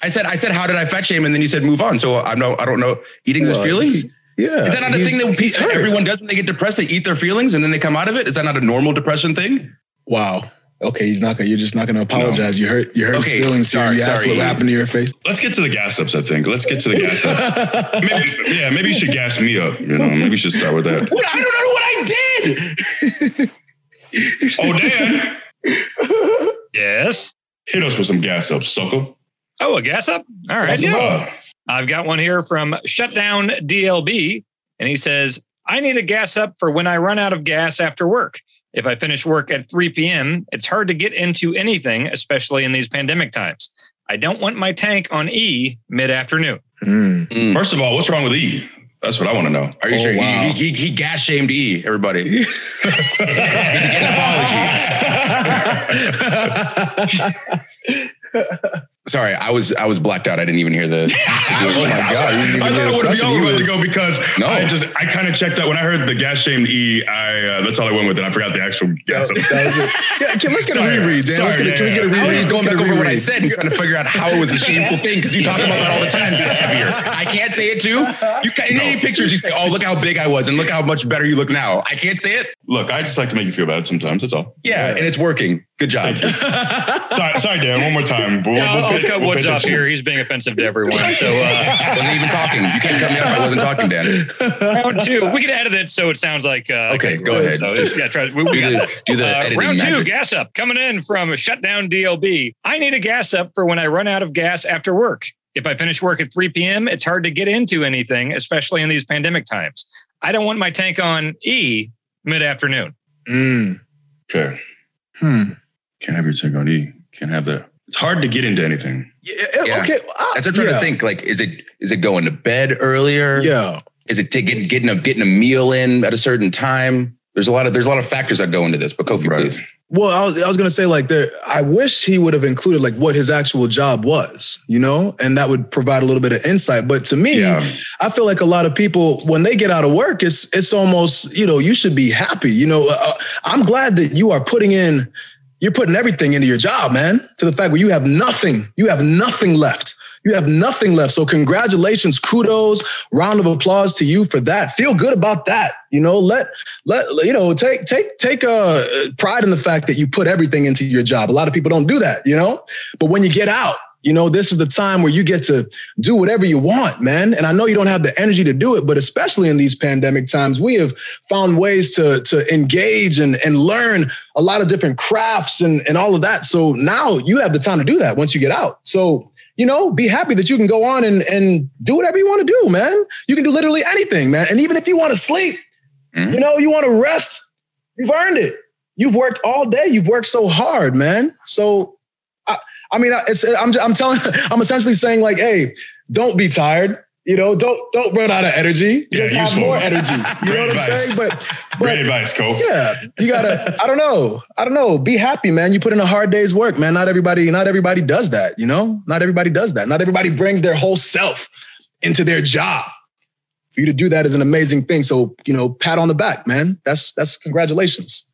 I said, I said, how did I fat shame? And then you said, move on. So I'm no, I don't know. Eating his Well, feelings. Yeah. Is that not a thing that he's everyone does when they get depressed? They eat their feelings and then they come out of it. Is that not a normal depression thing? Wow. Okay, he's not gonna. You're just not gonna apologize. You hurt. You hurt his feelings. sorry. You sorry. what happened to your face. Let's get to the gas ups, I think. Let's get to the gas ups. maybe, yeah, maybe you should gas me up. You know, maybe you should start with that. What? I don't know what I did. Oh, Dan, Yes. hit us with some gas ups, sucker. Oh, a gas up? All right. Yeah. I've got one here from Shutdown DLB, and he says, I need a gas up for when I run out of gas after work. If I finish work at 3 p.m., it's hard to get into anything, especially in these pandemic times. I don't want my tank on E mid afternoon. Mm. First of all, what's wrong with E? That's what I want to know. Are you Oh, sure? He- wow. He, he, he gas shamed E, everybody. He an apology. Sorry, I was I was blacked out. I didn't even hear the. Oh my God, you I hear thought the it would be question. all He to was- go because No. I just I kind of checked out when I heard the gas shamed E. I uh, that's all I went with, and I forgot the actual gas. That- that was it. Yeah, can, let's get Sorry. a reread, Dan. let's Sorry, get a, can we yeah, get a reread? I was just going back over what I said and trying to figure out how it was a shameful thing because you talk about that all the time. Heavier. I can't say it too. You ca- in any pictures you say, "Oh, look how big I was and look how much better you look now." I can't say it. Look, I just like to make you feel bad sometimes. That's all. Yeah, and it's working. Good job. sorry, sorry, Dan. One more time. We'll, Yeah, we'll I'll, pay- cut Woods off here. He's being offensive to everyone. So uh, I wasn't even talking. You can't cut me off. I wasn't talking, Dan. round two, we can edit it so it sounds like uh, Okay, go ahead. So just, yeah, try, we, we Do got the- do the Uh, editing round two, magic. gas up coming in from a Shutdown DLB. I need a gas up for when I run out of gas after work. If I finish work at 3 p.m., it's hard to get into anything, especially in these pandemic times. I don't want my tank on E mid afternoon. Mm. Okay. Hmm. Can't have your tank on E. Can't have that. It's hard to get into anything. Yeah, Yeah. Okay. uh, That's what I'm trying yeah. to think. Like, is it is it going to bed earlier? Yeah. Is it to get, getting a getting a meal in at a certain time? There's a lot of there's a lot of factors that go into this. But Kofi, Right. please. Well, I was, I was gonna say like there. I wish he would have included like what his actual job was, you know, and that would provide a little bit of insight. But to me, Yeah. I feel like a lot of people when they get out of work, it's it's almost you know you should be happy. You know, uh, I'm glad that you are putting in, you're putting everything into your job, man. To the fact where you have nothing, you have nothing left. You have nothing left. So congratulations, kudos, round of applause to you for that. Feel good about that. You know, let let you know take take take uh, pride in the fact that you put everything into your job. A lot of people don't do that. You know, but when you get out, you know, this is the time where you get to do whatever you want, man. And I know you don't have the energy to do it, but especially in these pandemic times, we have found ways to to engage and and learn a lot of different crafts and and all of that. So now you have the time to do that once you get out. So you know, be happy that you can go on and and do whatever you want to do, man. You can do literally anything, man. And even if you want to sleep, Mhm. you know, you want to rest, you've earned it. You've worked all day. You've worked so hard, man. So, I, mean, it's, I'm, I'm telling, I'm essentially saying like, hey, don't be tired. You know, don't don't run out of energy. Yeah, Just have more energy. You know Great what I'm advice. saying? But Great advice, Kof. yeah, you gotta. I don't know. I don't know. Be happy, man. You put in a hard day's work, man. Not everybody. Not everybody does that. You know. Not everybody does that. Not everybody brings their whole self into their job. For you to do that is an amazing thing. So you know, pat on the back, man. That's that's congratulations.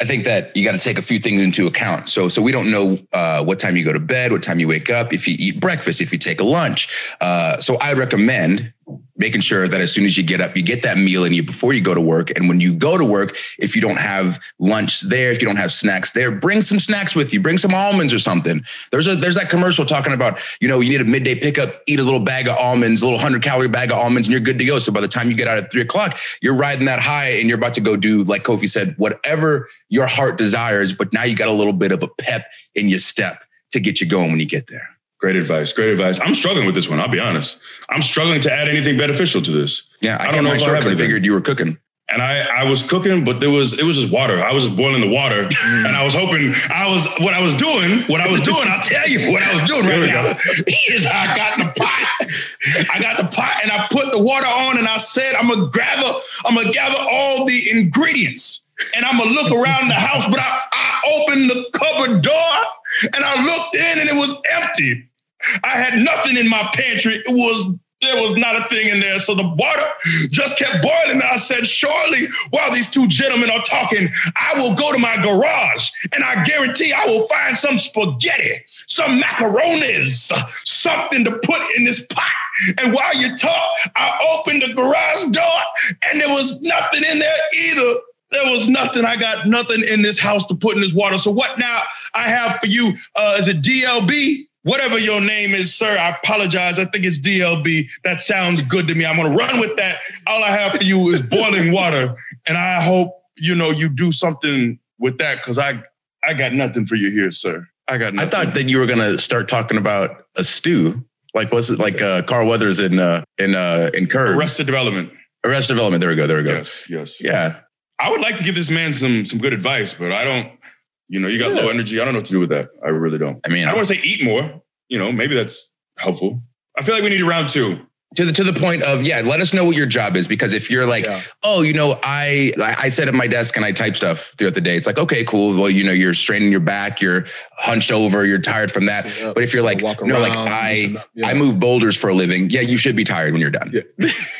I think that you got to take a few things into account. So, so we don't know uh, what time you go to bed, what time you wake up, if you eat breakfast, if you take a lunch. Uh, so, I recommend making sure that as soon as you get up, you get that meal in you before you go to work. And when you go to work, if you don't have lunch there, if you don't have snacks there, bring some snacks with you. Bring some almonds or something. There's a there's that commercial talking about you know you need a midday pickup, eat a little bag of almonds, a little hundred calorie bag of almonds, and you're good to go. So by the time you get out at three o'clock, you're riding that high, and you're about to go do like Kofi said, whatever your heart desires. But now you got a little bit of a pep in your step to get you going when you get there. Great advice. Great advice. I'm struggling with this one. I'll be honest. I'm struggling to add anything beneficial to this. Yeah, I, I don't know if I I figured you were cooking. and I, I was cooking, but there was it was just water. I was just boiling the water, mm. and I was hoping I was what I was doing. What I was doing, I'll tell you what I was doing right now. Is I got the pot, I got the pot, and I put the water on, and I said I'm gonna gather, I'm gonna gather all the ingredients, and I'm gonna look around the house. But I, I opened the cupboard door, and I looked in, and it was empty. I had nothing in my pantry. It was there was not a thing in there. So the water just kept boiling. And I said, surely while these two gentlemen are talking, I will go to my garage and I guarantee I will find some spaghetti, some macaronis, something to put in this pot. And while you talk, I opened the garage door and there was nothing in there either. There was nothing. I got nothing in this house to put in this water. So what now I have for you? Uh, is it DLB? Whatever your name is, sir, I apologize. I think it's DLB. That sounds good to me. I'm gonna run with that. All I have for you is boiling water, and I hope you know you do something with that because I I got nothing for you here, sir. I got Nothing. I thought that you were gonna start talking about a stew. Like was it like uh, Carl Weathers in uh, in uh, in Curb? Arrested Development. Arrested Development. There we go. There we go. Yes, yes. Yeah. I would like to give this man some some good advice, but I don't. You know, you got low energy. I don't know what to do with that. I really don't. I mean, I don't want to say eat more. You know, maybe that's helpful. I feel like we need a round two. To the to the point of yeah let us know what your job is because if you're like oh you know i i sit at my desk and i type stuff throughout the day. It's like okay cool. Well you know you're straining your back you're hunched over you're tired from that. But if you're like no like i up, yeah. i move boulders for a living. Yeah you should be tired when you're done.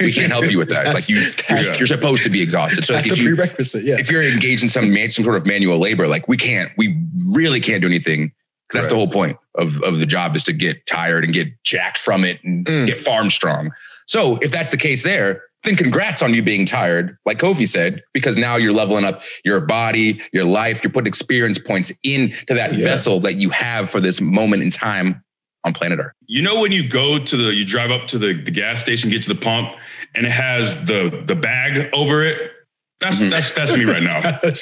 We can't help you with that. Like you you're, you're supposed to be exhausted. So like if you prerequisite. Yeah. if you're engaged in some man, some sort of manual labor, like we can't, we really can't do anything. That's the whole point of, of the job is to get tired and get jacked from it and Mm. get farm strong. So if that's the case there, then congrats on you being tired, like Kofi said, because now you're leveling up your body, your life, you're putting experience points into that Yeah. vessel that you have for this moment in time on planet Earth. You know when you go to the you drive up to the, the gas station, get to the pump, and it has the the bag over it. That's that's that's me right now. sorry,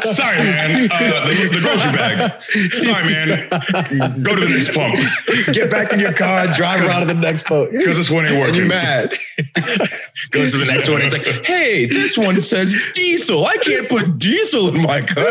sorry, man. Uh, the, the grocery bag. Sorry, man. Go to the next pump. Get back in your car, drive around to the next boat. Because this one ain't And working. you're mad. Goes to the next one. It's like, hey, this one says diesel. I can't put diesel in my car.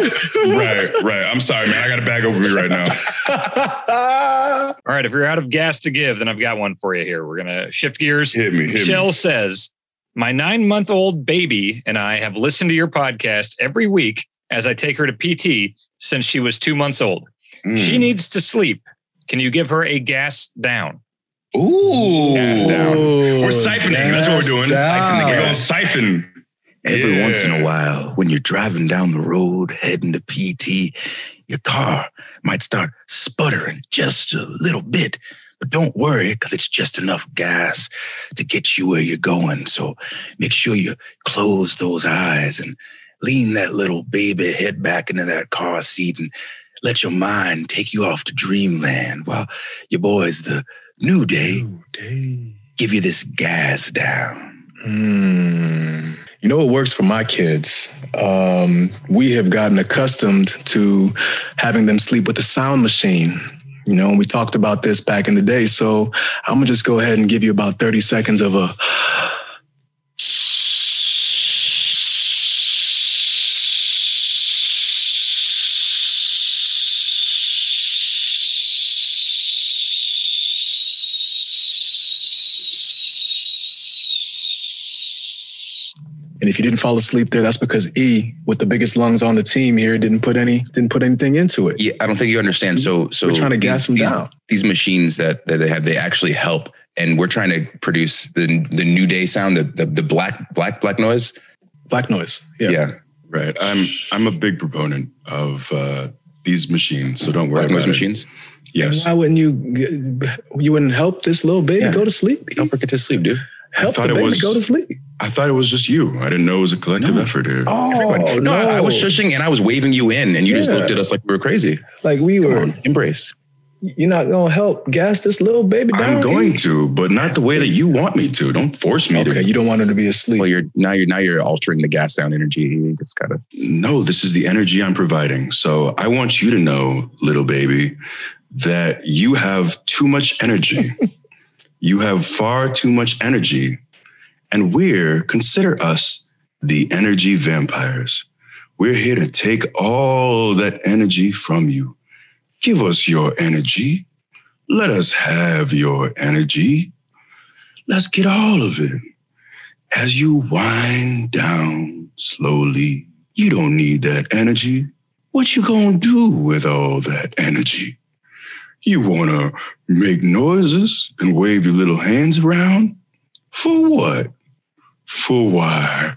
right, right. I'm sorry, man. I got a bag over me right now. All right, if you're out of gas to give, then I've got one for you here. We're gonna shift gears. Hit me, hit me. Says, "My nine-month-old baby and I have listened to your podcast every week as I take her to PT since she was two months old. Mm. She needs to sleep. Can you give her a gas down?" Ooh. Gas down. We're siphoning. That's what we're doing. down. We're going siphon. Every Yeah. once in a while, when you're driving down the road heading to PT, your car might start sputtering just a little bit. But don't worry, because it's just enough gas to get you where you're going. So make sure you close those eyes and lean that little baby head back into that car seat and let your mind take you off to dreamland while your boys, the new day, give you this gas down. Mm. You know what works for my kids? Um, we have gotten accustomed to having them sleep with a sound machine. You know, and we talked about this back in the day. So I'm gonna just go ahead and give you about 30 seconds of a And if you didn't fall asleep there, that's because E, with the biggest lungs on the team here, didn't put any didn't put anything into it. Yeah, I don't think you understand. So, so We're trying to gas them these, down. These machines that, that they have, they actually help, and we're trying to produce the the new day sound, the the, the black black black noise. Black noise. Yeah. Yeah. Right. I'm I'm a big proponent of uh, these machines, so don't worry White noise about it. machines. Yes. Why wouldn't you? You wouldn't help this little baby Yeah. go to sleep. Help her get to sleep, dude. Help thought the it baby was- go to sleep. I thought it was just you. I didn't know it was a collective No. effort here. Oh Everybody. no, I, I was shushing and I was waving you in, and you just looked at us like we were crazy. like we Come were. on, embrace. You're not gonna help gas this little baby down. I'm going to, but not the way that you want me to. Don't force me Okay, to. you don't want her to be asleep. Well, you're now you're now you're altering the gas down energy. You just gotta. No, this is the energy I'm providing. So I want you to know, little baby, that you have too much energy. you have far too much energy. And we're, consider us the energy vampires. We're here to take all that energy from you. Give us your energy. Let us have your energy. Let's get all of it. As you wind down slowly, you don't need that energy. What you gonna do with all that energy? You wanna make noises and wave your little hands around? For what? For why?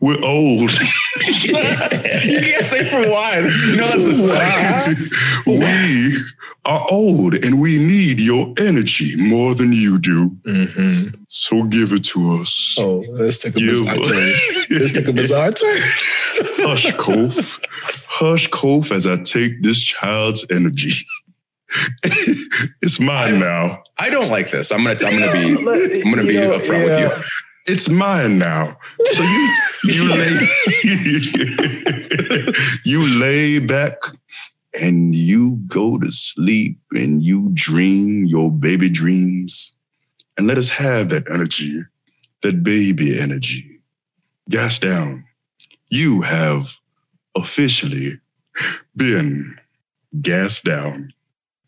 We're old. you can't say for why. You know that's the we are old and we need your energy more than you do. Mm-hmm. So give it to us. Oh, let's take a bizarre turn. Let's take a bizarre turn. Hush, Kof. Hush, Kof, as I take this child's energy. it's mine now. I don't like this. I'm gonna. I'm gonna be. I'm gonna be know, upfront yeah. with you. It's mine now. So you you lay you lay back and you go to sleep and you dream your baby dreams. And let us have that energy, that baby energy. Gas down. You have officially been gassed down.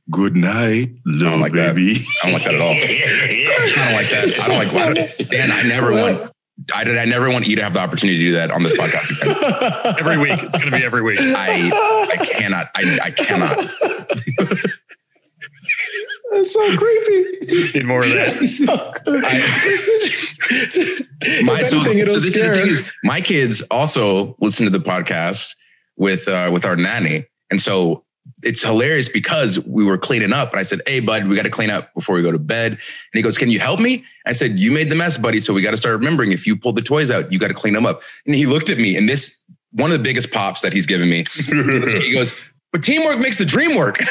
Good night, little like that. baby. I don't like that at all. I don't like that. I don't like that. Dan, I never want. I did. I never want you to have the opportunity to do that on this podcast again. Every week. It's going to be every week. I. I cannot. I. I cannot. That's so creepy. Need more of that. so creepy. My so, anything, so this is the thing is my kids also listen to the podcast with uh, with our nanny, and so it's hilarious because we were cleaning up, and I said, "Hey, bud, we got to clean up before we go to bed." And he goes, "Can you help me?" I said, "You made the mess, buddy, so we got to start remembering if you pull the toys out, you got to clean them up." And he looked at me, and this one of the biggest pops that he's given me. he goes. But teamwork makes the dream work. and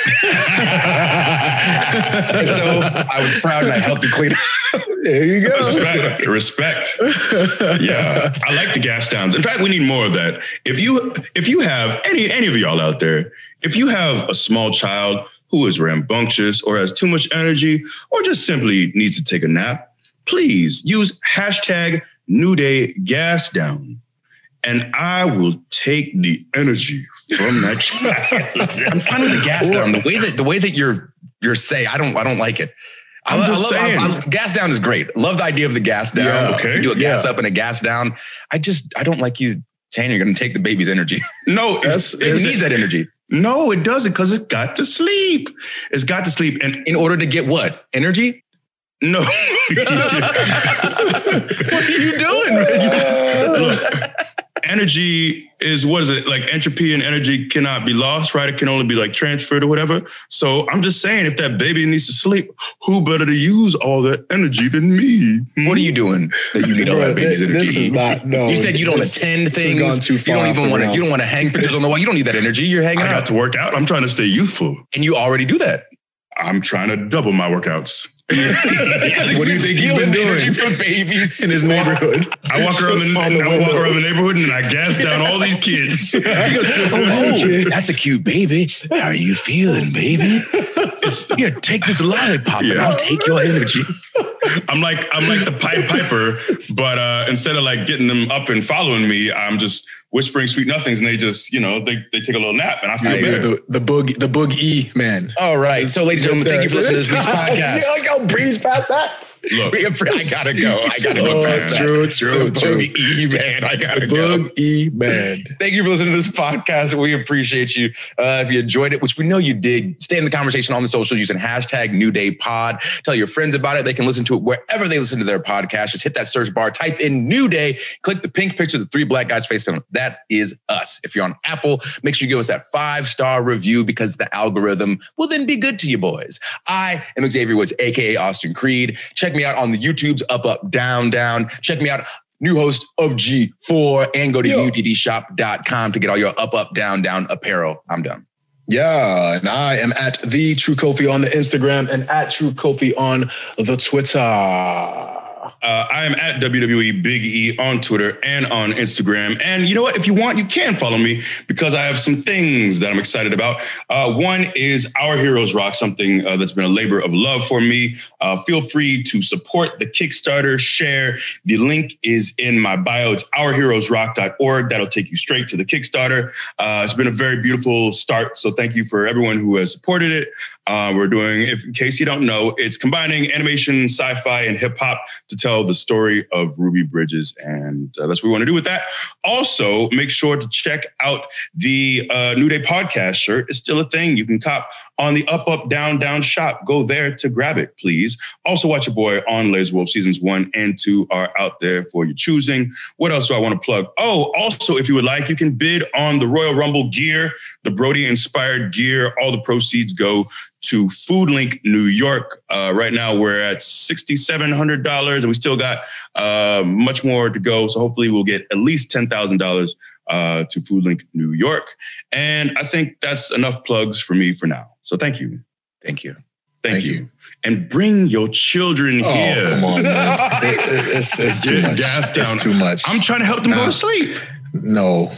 so I was proud and I helped him clean up. There you go. Respect. Respect. Yeah. I like the gas downs. In fact, we need more of that. If you if you have any any of y'all out there, if you have a small child who is rambunctious or has too much energy or just simply needs to take a nap, please use hashtag New Day Gas Down. And I will take the energy from that child. I'm finding the gas down. The way that the way that you're you're say, I don't I don't like it. I, I'm lo- I just love I- saying. I- gas down is great. Love the idea of the gas down. Yeah, okay. You do a gas Yeah. up and a gas down. I just I don't like you saying you're going to take the baby's energy. No, it's, It needs that energy no, it doesn't because it's got to sleep. It's got to sleep. And in order to get what energy. no. what are you doing, man? Look, energy is what is it like? Entropy and energy cannot be lost, right? It can only be like transferred or whatever. So I'm just saying, if that baby needs to sleep, who better to use all that energy than me? What are you doing that you need all Bro, that baby's thi- energy? this is not- no, You said you don't this- attend things. gone too you don't even want to. You don't want to hang pictures on the wall. You don't need that energy. You're hanging I out, got to work out. I'm trying to stay youthful. and you already do that. I'm trying to double my workouts. What do you think he's been doing? for babies in his neighborhood? I walk around the, the I walk around the neighborhood and I gas down all these kids. Oh, that's a cute baby. How are you feeling, baby? Here, take this lollipop and I'll take your energy. I'm like I'm like the Pied Piper, but uh, instead of like getting them up and following me, I'm just whispering sweet nothings, and they just you know they they take a little nap, and I feel I better. The, the boog the boog E man. All right. So, ladies and gentlemen, thank you for listening to this week's podcast. You like how breeze past that? Look, I gotta go. I gotta go Oh, past that. true, true, The true. Boog E man. I gotta The go. Boog E man. Thank you for listening to this podcast. We appreciate you. Uh, if you enjoyed it, which we know you did, stay in the conversation on the socials using hashtag New Day Pod. Tell your friends about it. They can listen to it wherever they listen to their podcast. Just hit that search bar, type in New Day, click the pink picture, of the three black guys facing them. That is us. If you're on Apple, make sure you give us that five star review because the algorithm will then be good to you boys. I am Xavier Woods, aka Austin Creed. Check me out on the YouTubes, up, up, down, down. Check me out new host of G4 and go to uddshop.com to get all your up, up, down, down apparel. I'm done. Yeah, and I am at the True Kofi on the Instagram and at True Kofi on the Twitter. Uh, I am at WWE Big E on Twitter and on Instagram. And you know what? If you want, you can follow me because I have some things that I'm excited about. Uh, one is Our Heroes Rock, something uh, that's been a labor of love for me. Uh, feel free to support the Kickstarter, share. The link is in my bio. It's ourheroesrock.org. That'll take you straight to the Kickstarter. Uh, it's been a very beautiful start. So thank you for everyone who has supported it. Uh, we're doing, if, in case you don't know, it's combining animation, sci-fi, and hip hop to tell the story of Ruby Bridges, and uh, that's what we want to do with that. Also, make sure to check out the uh, New Day podcast shirt. It's still a thing. You can cop on the Up Up Down Down shop. Go there to grab it, please. Also, watch your boy on Laser Wolf seasons one and two are out there for your choosing. What else do I want to plug? Oh, also, if you would like, you can bid on the Royal Rumble gear, the Brodie inspired gear. All the proceeds go to FoodLink New York. Uh, right now, we're at $6,700 and we still got uh, much more to go. So hopefully, we'll get at least $10,000 uh, to FoodLink New York. And I think that's enough plugs for me for now. So thank you. Thank you. Thank, you. And bring your children Oh, here. come on, man. It- it- it's, it's too much. gas down. It's too much. I'm trying to help them go to sleep. no.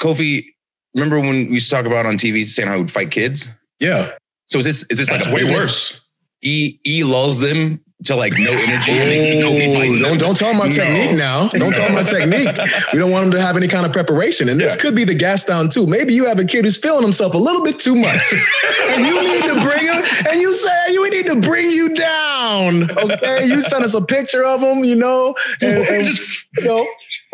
Kofi, remember when we used to talk about on TV saying how we would fight kids? Yeah. So is this is this That's like a way worse. E E lulls them to like no energy and then Kofi Oh, fights don't them. don't tell them my No. technique now. Don't tell them my technique. We don't want them to have any kind of preparation. And this Yeah. could be the gas down too. Maybe you have a kid who's feeling himself a little bit too much, and you need to bring him. And you say you need to bring you down. Okay, you send us a picture of him. You know, and, and Just- you know.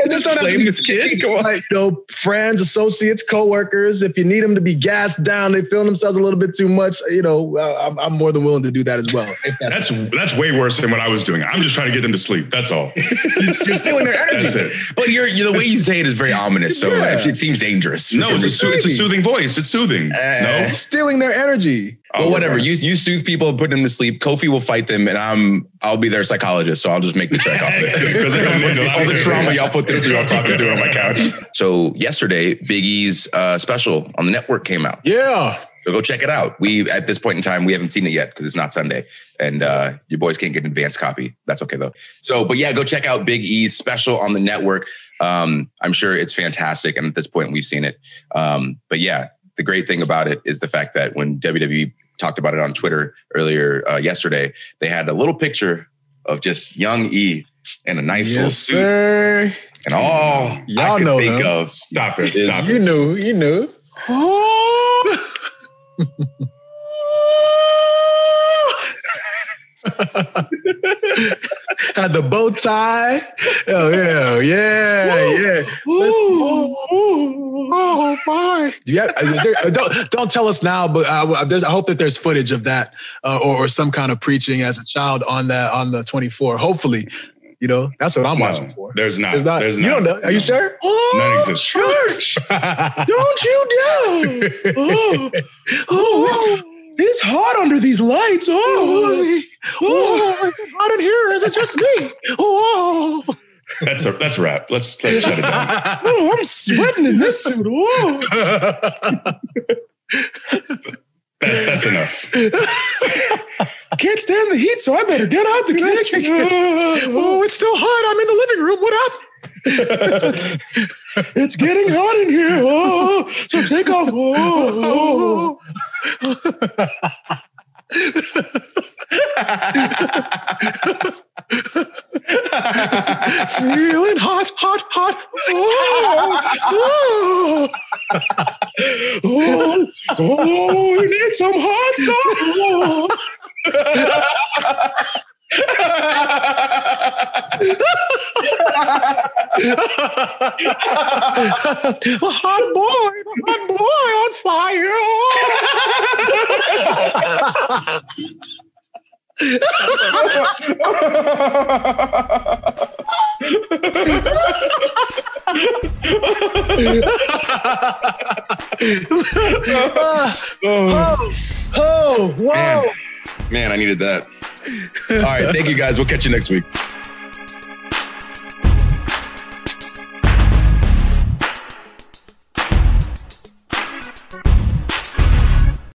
And just, Just don't have to blame be this kid? Come on. like, you know, friends, associates, coworkers. If you need them to be gassed down, they feel themselves a little bit too much. You know, uh, I'm, I'm more than willing to do that as well. If that's, That's that's way worse than what I was doing. I'm just trying to get them to sleep. That's all. you're stealing their energy. That's it. But you're, you're the way you say it is very ominous. So Yeah. it seems dangerous. No, it's a, It's a soothing voice. It's soothing. Uh, no. stealing their energy. Well, Oh, whatever. You you soothe people, put them to sleep. Kofi will fight them, and I'm I'll be their psychologist. So I'll just make the check off it. 'Cause they're gonna need a lot All the trauma y'all put them through, I'll talk them through it on my couch. So yesterday, Big E's uh, special on the network came out. Yeah. So go check it out. We at this point in time we haven't seen it yet because it's not Sunday, and uh, your boys can't get an advance copy. That's okay though. So, but yeah, go check out Big E's special on the network. Um, I'm sure it's fantastic, and at this point we've seen it. Um, but yeah, the great thing about it is the fact that when WWE talked about it on Twitter earlier uh, yesterday, they had a little picture of just young E in a nice little Yes, suit, sir. and all I Y'all could know think him. of Stop it. is Stop You it. You knew. You knew. Had the bow tie. Oh yeah, yeah, yeah. Let's- Oh my! Yeah, is there, uh, don't don't tell us now, but uh, there's, I hope that there's footage of that uh, or, or some kind of preaching as a child on that on the 24. Hopefully, you know that's what I'm No, watching for. there's not. There's not. There's you don't know? Are you No. sure? None exists. church! don't you dare! Oh, oh it's, it's hot under these lights. Oh, oh, oh is it oh. oh, hot in here? Is it just me? Oh, That's a that's a wrap. Let's let's shut it down. oh I'm sweating in this suit. Oh. That, that's enough. I can't stand the heat, so I better get out the kitchen. oh, it's still hot. I'm in the living room. What happened? it's getting hot in here. Oh, so take off. Oh, Feeling hot, hot, hot. Oh, oh, oh, oh, we need some hot stuff. Oh. Hot boy, hot boy on fire. oh, oh, whoa. Man, man, I needed that. All right. Thank you guys. We'll catch you next week.